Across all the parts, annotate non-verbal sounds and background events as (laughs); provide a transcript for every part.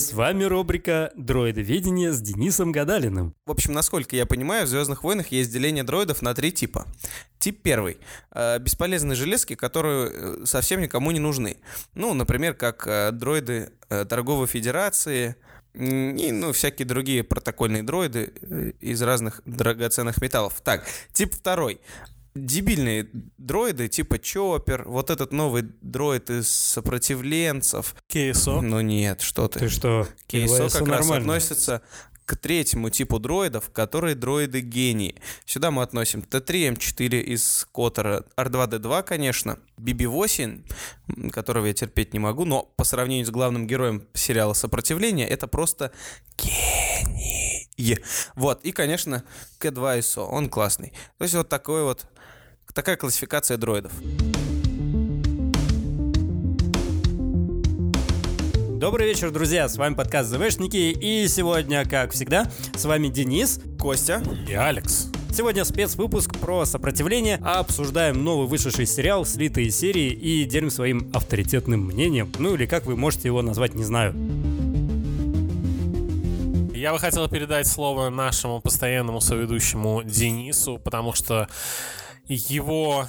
С вами рубрика «Дроидоведение» с Денисом Гадалиным. В общем, насколько я понимаю, в «Звездных войнах» есть деление дроидов на три типа. Тип первый. Э, бесполезные железки, которые э, совсем никому не нужны. Ну, например, как э, дроиды Торговой Федерации, и, ну, всякие другие протокольные дроиды из разных драгоценных металлов. Так, тип второй. Дебильные дроиды типа Чоппер, вот этот новый дроид из сопротивленцев. КСО. Ну нет, что ты. Ты что, Кейсо как раз нормально. относится к третьему типу дроидов, которые дроиды гении. Сюда мы относим Т3, М4 из Котора, Р2-Д2, конечно, BB-8, м, которого я терпеть не могу, но по сравнению с главным героем сериала «Сопротивление» это просто гений. Вот, и, конечно, К2СО, он классный. То есть вот такой вот, такая классификация дроидов. Добрый вечер, друзья, с вами подкаст ЗВшники, и сегодня, как всегда, с вами Денис. Костя, И Алекс. Сегодня спецвыпуск про сопротивление, а обсуждаем новый вышедший сериал, слитые серии и делим своим авторитетным мнением. Ну или как вы можете его назвать, не знаю. Я бы хотел передать слово нашему постоянному соведущему Денису, потому что его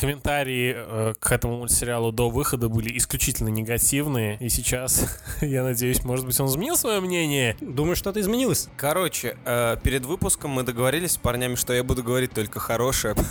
комментарии э, к этому мультсериалу до выхода были исключительно негативные. И сейчас, (laughs) я надеюсь, может быть, он изменил свое мнение. Думаю, что-то изменилось. Короче, э, перед выпуском мы договорились с парнями, что я буду говорить только хорошее. (clears throat)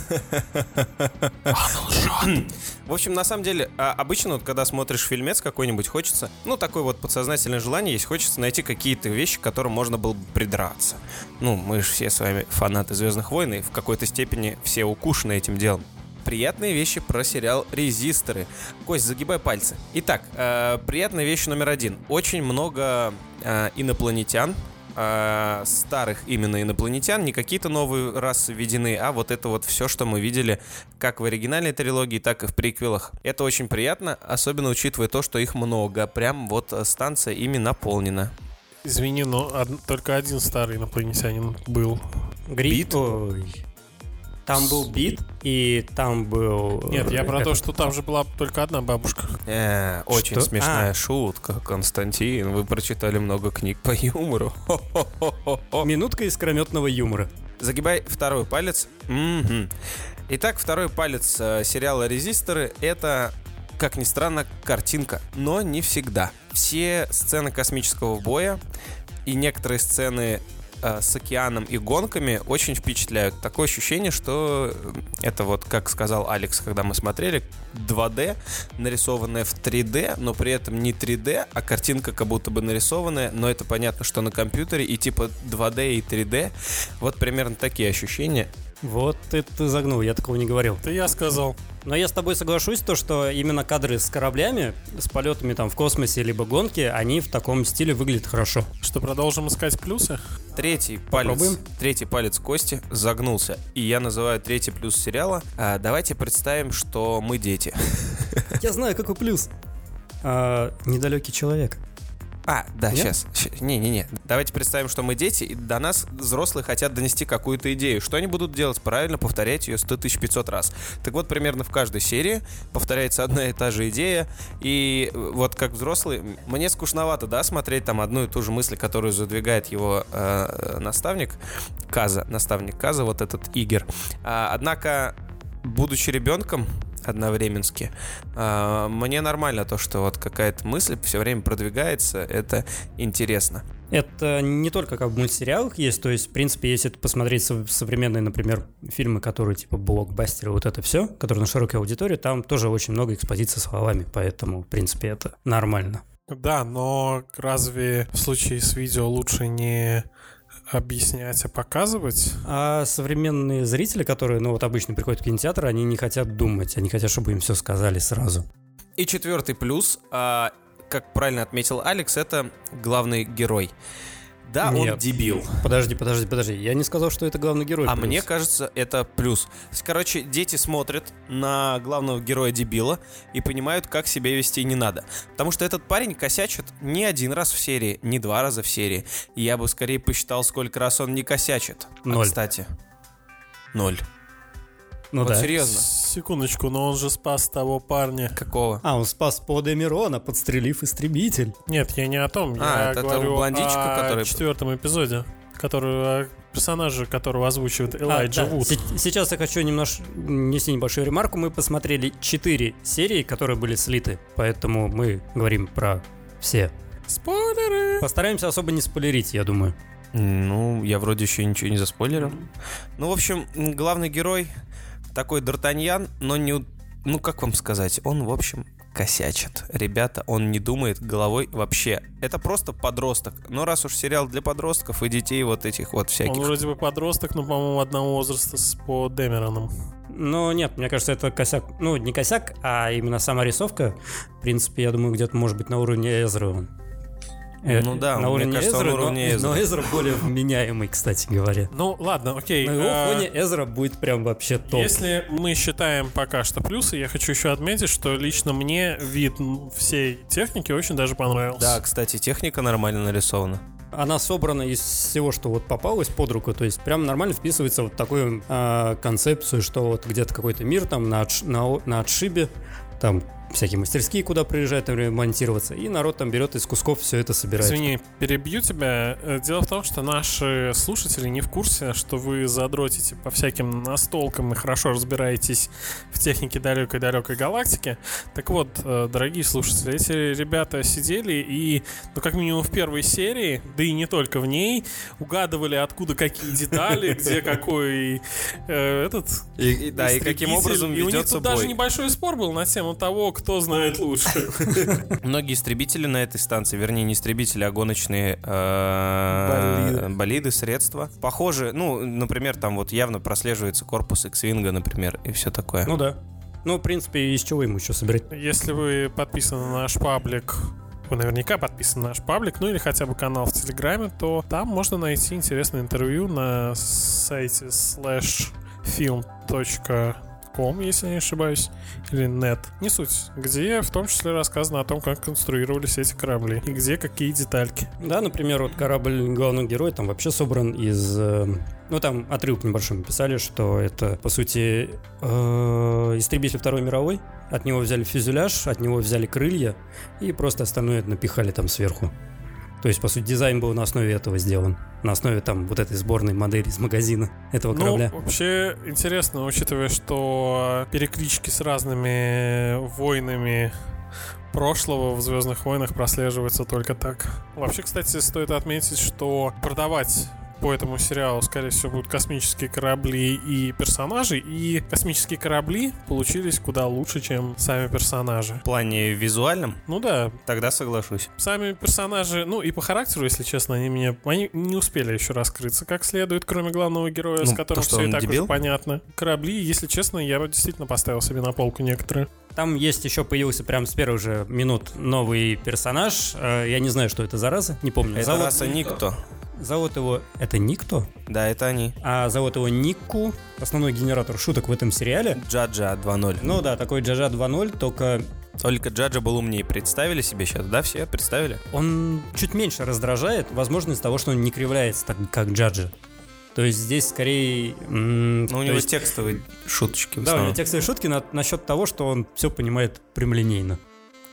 В общем, на самом деле, а, обычно, вот, когда смотришь фильмец какой-нибудь, хочется, ну, такое вот подсознательное желание есть, хочется найти какие-то вещи, к которым можно было бы придраться. Ну, мы же все с вами фанаты Звездных войн, и в какой-то степени все укушены этим делом. Приятные вещи про сериал «Резисторы». Кость, загибай пальцы. Итак, э, приятная вещь номер один. Очень много э, инопланетян, э, старых именно инопланетян, не какие-то новые расы введены, а вот это вот все, что мы видели как в оригинальной трилогии, так и в приквелах. Это очень приятно, особенно учитывая то, что их много. Прям вот э, станция ими наполнена. Извини, но од- только один старый инопланетянин был. Грит. Бит? Ой. Там был бит, и там был... Нет, я про то, что там же была только одна бабушка. Э, очень Что? смешная А. шутка, Константин. Вы прочитали много книг по юмору. (laughs) Минутка искрометного юмора. Загибай второй палец. Итак, второй палец э, сериала «Резисторы» — это, как ни странно, картинка. Но не всегда. Все сцены космического боя и некоторые сцены э, с океаном и гонками очень впечатляют. Такое ощущение, что э, это вот, как сказал Алекс, когда мы смотрели, 2D, нарисованная в 3D, но при этом не 3D, а картинка как будто бы нарисованная, но это понятно, что на компьютере, и типа 2D и 3D. Вот примерно такие ощущения. Вот это ты загнул, я такого не говорил. Это я сказал. Но я с тобой соглашусь, то, что именно кадры с кораблями, с полетами там в космосе, либо гонки, они в таком стиле выглядят хорошо. Что, продолжим искать плюсы? Третий палец, Попробуем. третий палец Кости загнулся. И я называю третий плюс сериала. А, давайте представим, что мы дети. Я знаю, какой плюс. А, недалекий человек. А, да, Нет? сейчас. Не-не-не. Давайте представим, что мы дети, и до нас взрослые хотят донести какую-то идею. Что они будут делать? Правильно повторять ее 100 500 раз. Так вот, примерно в каждой серии повторяется одна и та же идея. И э, вот как взрослый, мне скучновато, да, смотреть там одну и ту же мысль, которую задвигает его э, наставник Каза, наставник Каза, вот этот Игер. А, однако, будучи ребенком, одновременски. а, Мне нормально то, что вот какая-то мысль все время продвигается, это интересно. Это не только как в мультсериалах есть, то есть, в принципе, если посмотреть со- современные, например, фильмы, которые типа блокбастеры, вот это все, которые на широкой аудитории, там тоже очень много экспозиций словами, поэтому, в принципе, это нормально. Да, но разве в случае с видео лучше не объяснять, а показывать? А современные зрители, которые, ну вот обычно приходят в кинотеатр, они не хотят думать, они хотят, чтобы им все сказали сразу. И четвертый плюс, а, как правильно отметил Алекс, это главный герой. Да, он Нет. дебил. Подожди, подожди, подожди. Я не сказал, что это главный герой. А плюс. мне кажется, это плюс. Короче, дети смотрят на главного героя дебила и понимают, как себя вести не надо. Потому что этот парень косячит не один раз в серии, не два раза в серии. Я бы скорее посчитал, сколько раз он не косячит. А, Ноль. кстати, ноль. Ну вот да. серьезно. Секундочку, но он же спас того парня. Какого? А, он спас Пода Мирона, подстрелив истребитель. Нет, я не о том. А, я это говорю блондинчика, о который- четвертом эпизоде, который о персонаже, которого озвучивает А, Элайджа да. Вуд. Се- Сейчас я хочу немножко нести небольшую ремарку. Мы посмотрели 4 серии, которые были слиты, поэтому мы говорим про все. Спойлеры! Постараемся особо не спойлерить, я думаю. Ну, я вроде еще ничего не заспойлерил. Ну, в общем, главный герой такой Д'Артаньян, но не... Ну, как вам сказать? Он, в общем, косячит. Ребята, он не думает головой вообще. Это просто подросток. Но раз уж сериал для подростков и детей вот этих вот всяких... Он вроде бы подросток, но, по-моему, одного возраста с по Дэмероном. Но нет, мне кажется, это косяк. Ну, не косяк, а именно сама рисовка. В принципе, я думаю, где-то может быть на уровне Эзры. Ну да, на мне уровне кажется, он Эзры, на уровне но, Эзры. но Эзра более вменяемый, кстати говоря. Ну, ладно, окей. На его а, фоне Эзра будет прям вообще топ. Если мы считаем пока что плюсы, я хочу еще отметить, что лично мне вид всей техники очень даже понравился. Да, кстати, техника нормально нарисована. Она собрана из всего, что вот попалось под руку, то есть прям нормально вписывается вот в такую а, концепцию, что вот где-то какой-то мир там на, отш- на, на отшибе, там всякие мастерские, куда приезжают например, монтироваться, и народ там берет из кусков все это собирает. Извини, перебью тебя. Э, Дело в том, что наши слушатели не в курсе, что вы задротите по всяким настолкам и хорошо разбираетесь в технике далекой-далекой галактики. Так вот, э, дорогие слушатели, эти ребята сидели и, ну, как минимум в первой серии, да и не только в ней, угадывали, откуда какие детали, (laughs) где какой э, этот да, и каким образом И у них ведется тут даже бой. небольшой спор был на тему того, кто знает лучше. (laughs) Многие истребители на этой станции, вернее, не истребители, а гоночные э, Болиды. средства. Похоже, ну, например, там вот явно прослеживается корпус X-Wing, например, и все такое. Ну да. Ну, в принципе, из чего ему еще собирать? Если вы подписаны на наш паблик, вы наверняка подписаны на наш паблик, ну или хотя бы канал в Телеграме, то там можно найти интересное интервью на сайте slash film.com, если не ошибаюсь, или net. Не суть. Где в том числе рассказано о том, как конструировались эти корабли и где какие детальки. Да, например, вот корабль главного героя там вообще собран из... э, ну, там отрывок небольшой написали, что это, по сути, э, истребитель Второй мировой. От него взяли фюзеляж, от него взяли крылья, и просто остальное напихали там сверху. То есть, по сути, дизайн был на основе этого сделан. На основе там вот этой сборной модели из магазина этого корабля. Ну, вообще интересно, учитывая, что переклички с разными войнами прошлого в Звездных войнах прослеживаются только так. Вообще, кстати, стоит отметить, что продавать по этому сериалу, скорее всего, будут космические корабли и персонажи, и космические корабли получились куда лучше, чем сами персонажи. В плане визуальном, Ну да, тогда соглашусь. сами персонажи, ну и по характеру, если честно, они меня они не успели еще раскрыться как следует, кроме главного героя, с Ну, которым то, что все и так дебил? уже понятно. Корабли, если честно, я бы действительно поставил себе на полку некоторые. Там есть еще появился прям с первых же минут новый персонаж. Э, Я не знаю, что это за раса, не помню. Это зовут, раса никто. Зовут его... Это Никто? Да, это они. А зовут его Никку, основной генератор шуток в этом сериале. Джаджа 2.0. Ну да, такой Джаджа 2.0, только Только Джаджа был умнее. Представили себе сейчас, да, все? Представили? он чуть меньше раздражает, возможно, из-за того, что он не кривляется так, как Джаджа. То есть здесь скорее... Ну, у него есть- текстовые шуточки Да, у него текстовые шутки на- насчет того, что он все понимает прямолинейно.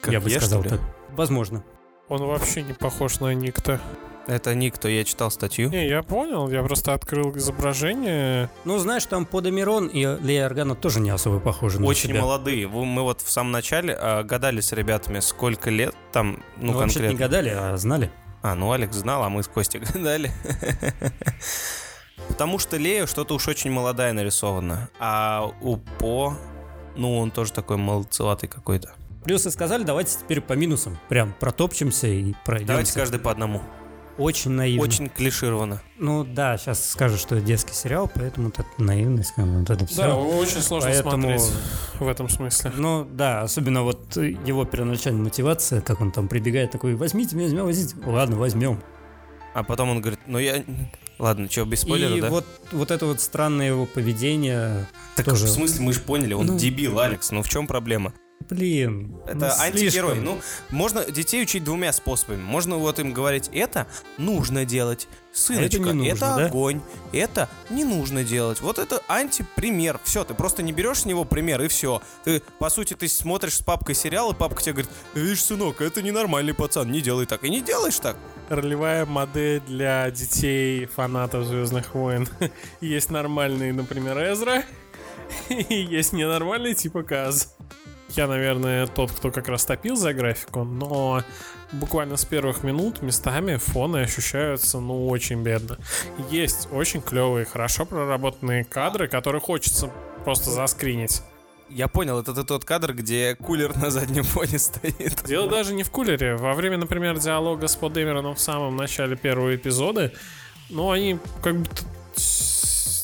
Как я бы я, сказал что ли? так. Возможно. Он вообще не похож на никто. Это никто, я читал статью. Не, я понял, я просто открыл изображение. Ну, знаешь, там Подамирон и Лея Органа тоже не особо похожи на Очень себя. молодые. Мы вот в самом начале а, гадали с ребятами, сколько лет там, ну, Ну, вообще не конкретно. гадали, а знали. А, ну Алекс знал, а мы с Костей (laughs) гадали. Потому что Лея что-то уж очень молодая нарисована. А у По, ну, он тоже такой молодцеватый какой-то. Плюсы сказали, давайте теперь по минусам. Прям протопчемся и пройдемся. Давайте каждый по одному. Очень наивно. Очень клишировано. Ну да, сейчас скажут, что это детский сериал, поэтому эта наивность, вот это все. Да, очень сложно Поэтому- смотреть в этом смысле. Ну да, особенно вот его первоначальная мотивация, как он там прибегает такой, возьмите меня, возьмем, возьмите. Ладно, возьмем. А потом он говорит, ну я... Ладно, что, без спойлера, и да? вот, вот это вот странное его поведение Так тоже. в смысле, мы же поняли, он Ну. дебил, Алекс. Ну в чем проблема? Блин. Это ну, антигерой. слишком. Ну, можно детей учить двумя способами. Можно вот им говорить, это нужно делать. Сыночка, это не нужно, это да? огонь. Это не нужно делать. Вот это антипример. Все, ты просто не берешь с него пример, и все. Ты, по сути, ты смотришь с папкой сериал, и папка тебе говорит, видишь, сынок, это ненормальный пацан, не делай так. И не делаешь так. Ролевая модель для детей, фанатов Звездных войн. (laughs) Есть нормальный, например, Эзра, (laughs) и есть ненормальный типа Каз. Я, наверное, тот, кто как раз топил за графику, но буквально с первых минут местами фоны ощущаются, ну, очень бедно. Есть очень клевые, хорошо проработанные кадры, которые хочется просто заскринить. Я понял, это тот кадр, где кулер на заднем фоне стоит. Дело даже не в кулере. Во время, например, диалога с Под Дэмероном в самом начале первого эпизода, ну, они как бы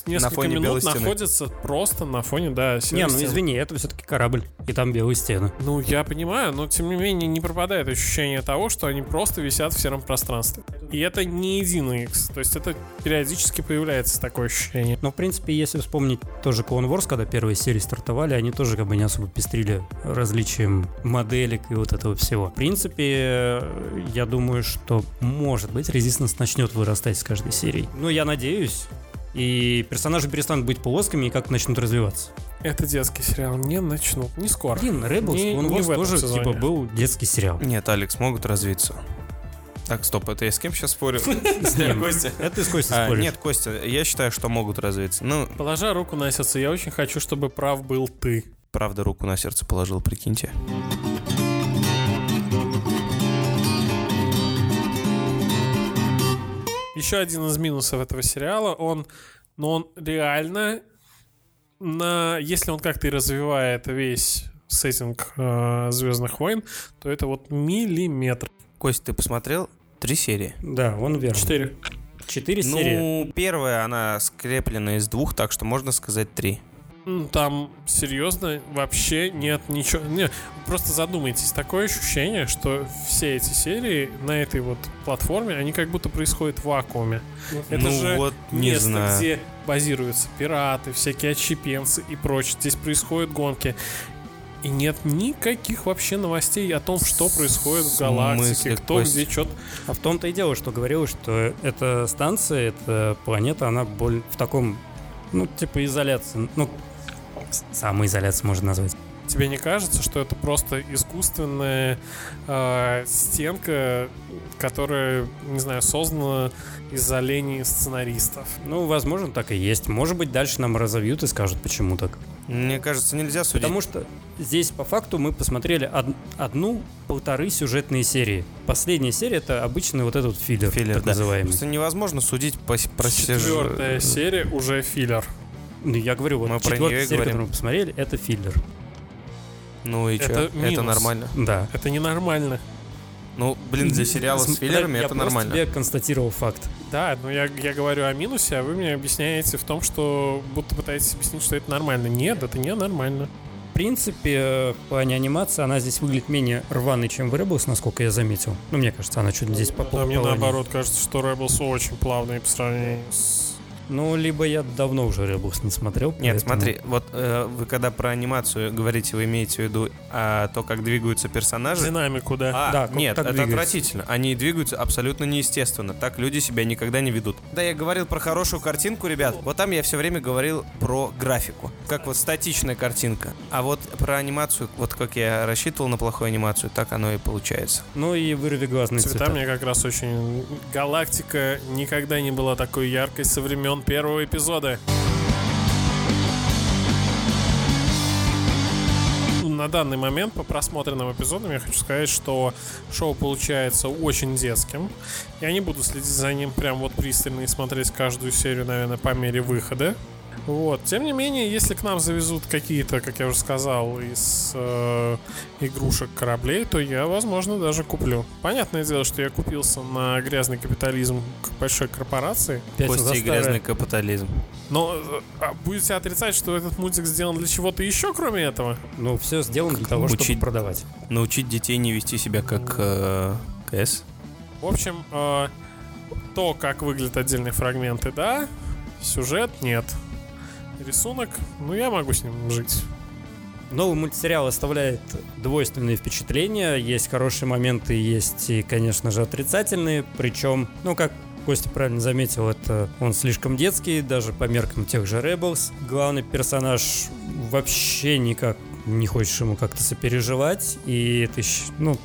несколько фоне белой минут стены. находятся просто на фоне, да, Не, ну стены. извини, это все-таки корабль, и там белые стены. Ну, я понимаю, но тем не менее не пропадает ощущение того, что они просто висят в сером пространстве. И это не единый X, то есть это периодически появляется такое ощущение. Но, в принципе, если вспомнить тоже Clone Wars, когда первые серии стартовали, они тоже как бы не особо пестрили различием моделек и вот этого всего. В принципе, э, я думаю, что, может быть, Resistance начнет вырастать с каждой серии. Ну, я надеюсь. И персонажи перестанут быть плоскими и как-то начнут развиваться. Это детский сериал, не начнут, не скоро. Блин, Rebels, Не- Clone не в тоже сезоне. типа был детский сериал. Нет, Алекс, могут развиться. Так, стоп, это я с кем сейчас спорю? С. (laughs) Костя. Это ты с Костей А, споришь. Нет, Костя, я считаю, что могут развиться. Ну, Положа руку на сердце, я очень хочу, чтобы прав был ты. правда, руку на сердце положил, прикиньте. Еще один из минусов этого сериала, он, но он реально, на, если он как-то и развивает весь сеттинг э, Звездных войн, то это вот миллиметр. Костя, ты посмотрел? Три серии. Да, он верно. Четыре. Четыре серии. Ну, первая, она скреплена из двух, так что можно сказать три. Там серьезно вообще нет ничего. Не, просто задумайтесь, такое ощущение, что все эти серии на этой вот платформе, они как будто происходят в вакууме. Это ну же вот, не место, знаю. где базируются пираты, всякие отщепенцы и прочее. Здесь происходят гонки. И нет никаких вообще новостей о том, что происходит в галактике, кто Кость? где что А в том-то и дело, что говорилось, что эта станция, эта планета, она боль в таком, ну, типа изоляции. Ну, с- самоизоляция можно назвать. Тебе не кажется, что это просто искусственная э, стенка, которая, не знаю, создана из-за лени сценаристов? Ну, возможно, так и есть. Может быть, дальше нам разовьют и скажут, почему так. Мне кажется, нельзя судить. Потому что здесь, по факту, мы посмотрели од- одну-полторы сюжетные серии. Последняя серия — это обычный вот этот филлер, Филлер, так да. называемый. Просто невозможно судить по, про. Четвертая серия уже филлер. Ну, я говорю, вот Мы про и серия, говорим. которую мы посмотрели, это филлер. Ну и Это что? Это нормально. Да. Это ненормально. Ну, блин, для сериала с См- филлерами я это нормально. тебе констатировал факт. Да, но я, я говорю о минусе, а вы мне объясняете в том, что будто пытаетесь объяснить, что это нормально. Нет, это не нормально. В принципе, э, в плане анимации она здесь выглядит менее рваной, чем в Rebels, насколько я заметил. Ну, мне кажется, она чуть здесь по А мне поплавнее. наоборот кажется, что Rebels очень плавные по сравнению с... Ну, либо я давно уже Rebels не смотрел. Нет, поэтому- смотри, вот э, вы когда про анимацию говорите, вы имеете в виду а, то, как двигаются персонажи. Динамику, да. А, Да, нет, это двигаются. отвратительно. Они двигаются абсолютно неестественно. Так люди себя никогда не ведут. Да, я говорил про хорошую картинку, ребят. Вот там я все время говорил про графику. Как вот статичная картинка. А вот про анимацию, вот как я рассчитывал на плохую анимацию, так оно и получается. Ну и вырви глазные Цвета цвета. мне как раз очень... Галактика никогда не была такой яркой со времен первого эпизода. На данный момент по просмотренным эпизодам я хочу сказать, что шоу получается очень детским. Я не буду следить за ним прям вот пристально и смотреть каждую серию, наверное, по мере выхода. Вот. Тем не менее, если к нам завезут какие-то, как я уже сказал, из э, игрушек кораблей, то я, возможно, даже куплю. Понятное дело, что я купился на грязный капитализм к большой корпорации, Кости и грязный капитализм. но э, а будете отрицать, что этот мультик сделан для чего-то еще, кроме этого? Ну, все сделано для того, Учить. чтобы продавать. Научить детей не вести себя как э, КС. В общем, э, то, как выглядят отдельные фрагменты, да, сюжет нет. Рисунок, ну я могу с ним жить. Новый мультсериал оставляет двойственные впечатления. Есть хорошие моменты, есть и, конечно же, отрицательные. Причем, ну, как Костя правильно заметил, это он слишком детский, даже по меркам тех же Rebels. Главный персонаж вообще никак не хочешь ему как-то сопереживать, и это, ну,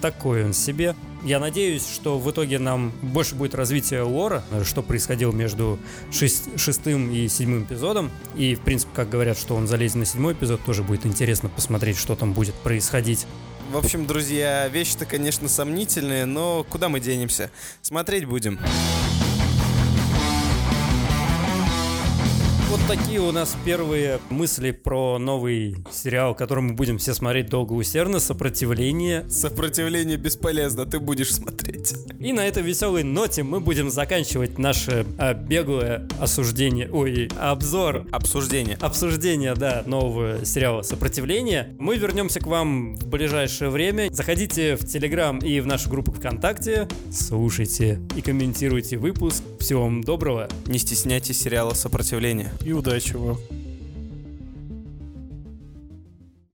такой он себе. Я надеюсь, что в итоге нам больше будет развитие лора, что происходило между шесть, шестым и седьмым эпизодом. И, в принципе, как говорят, что он залезет на седьмой эпизод, тоже будет интересно посмотреть, что там будет происходить. В общем, друзья, вещи-то, конечно, сомнительные, но куда мы денемся? Смотреть будем. Вот такие у нас первые мысли про новый сериал, который мы будем все смотреть долго усердно. Сопротивление. Сопротивление бесполезно, ты будешь смотреть. И на этой веселой ноте мы будем заканчивать наше а, беглое осуждение, ой, обзор. Обсуждение. Обсуждение, да, нового сериала «Сопротивление». Мы вернемся к вам в ближайшее время. Заходите в Телеграм и в нашу группу ВКонтакте, слушайте и комментируйте выпуск. Всего вам доброго. Не стесняйтесь сериала «Сопротивление» и удачи вам.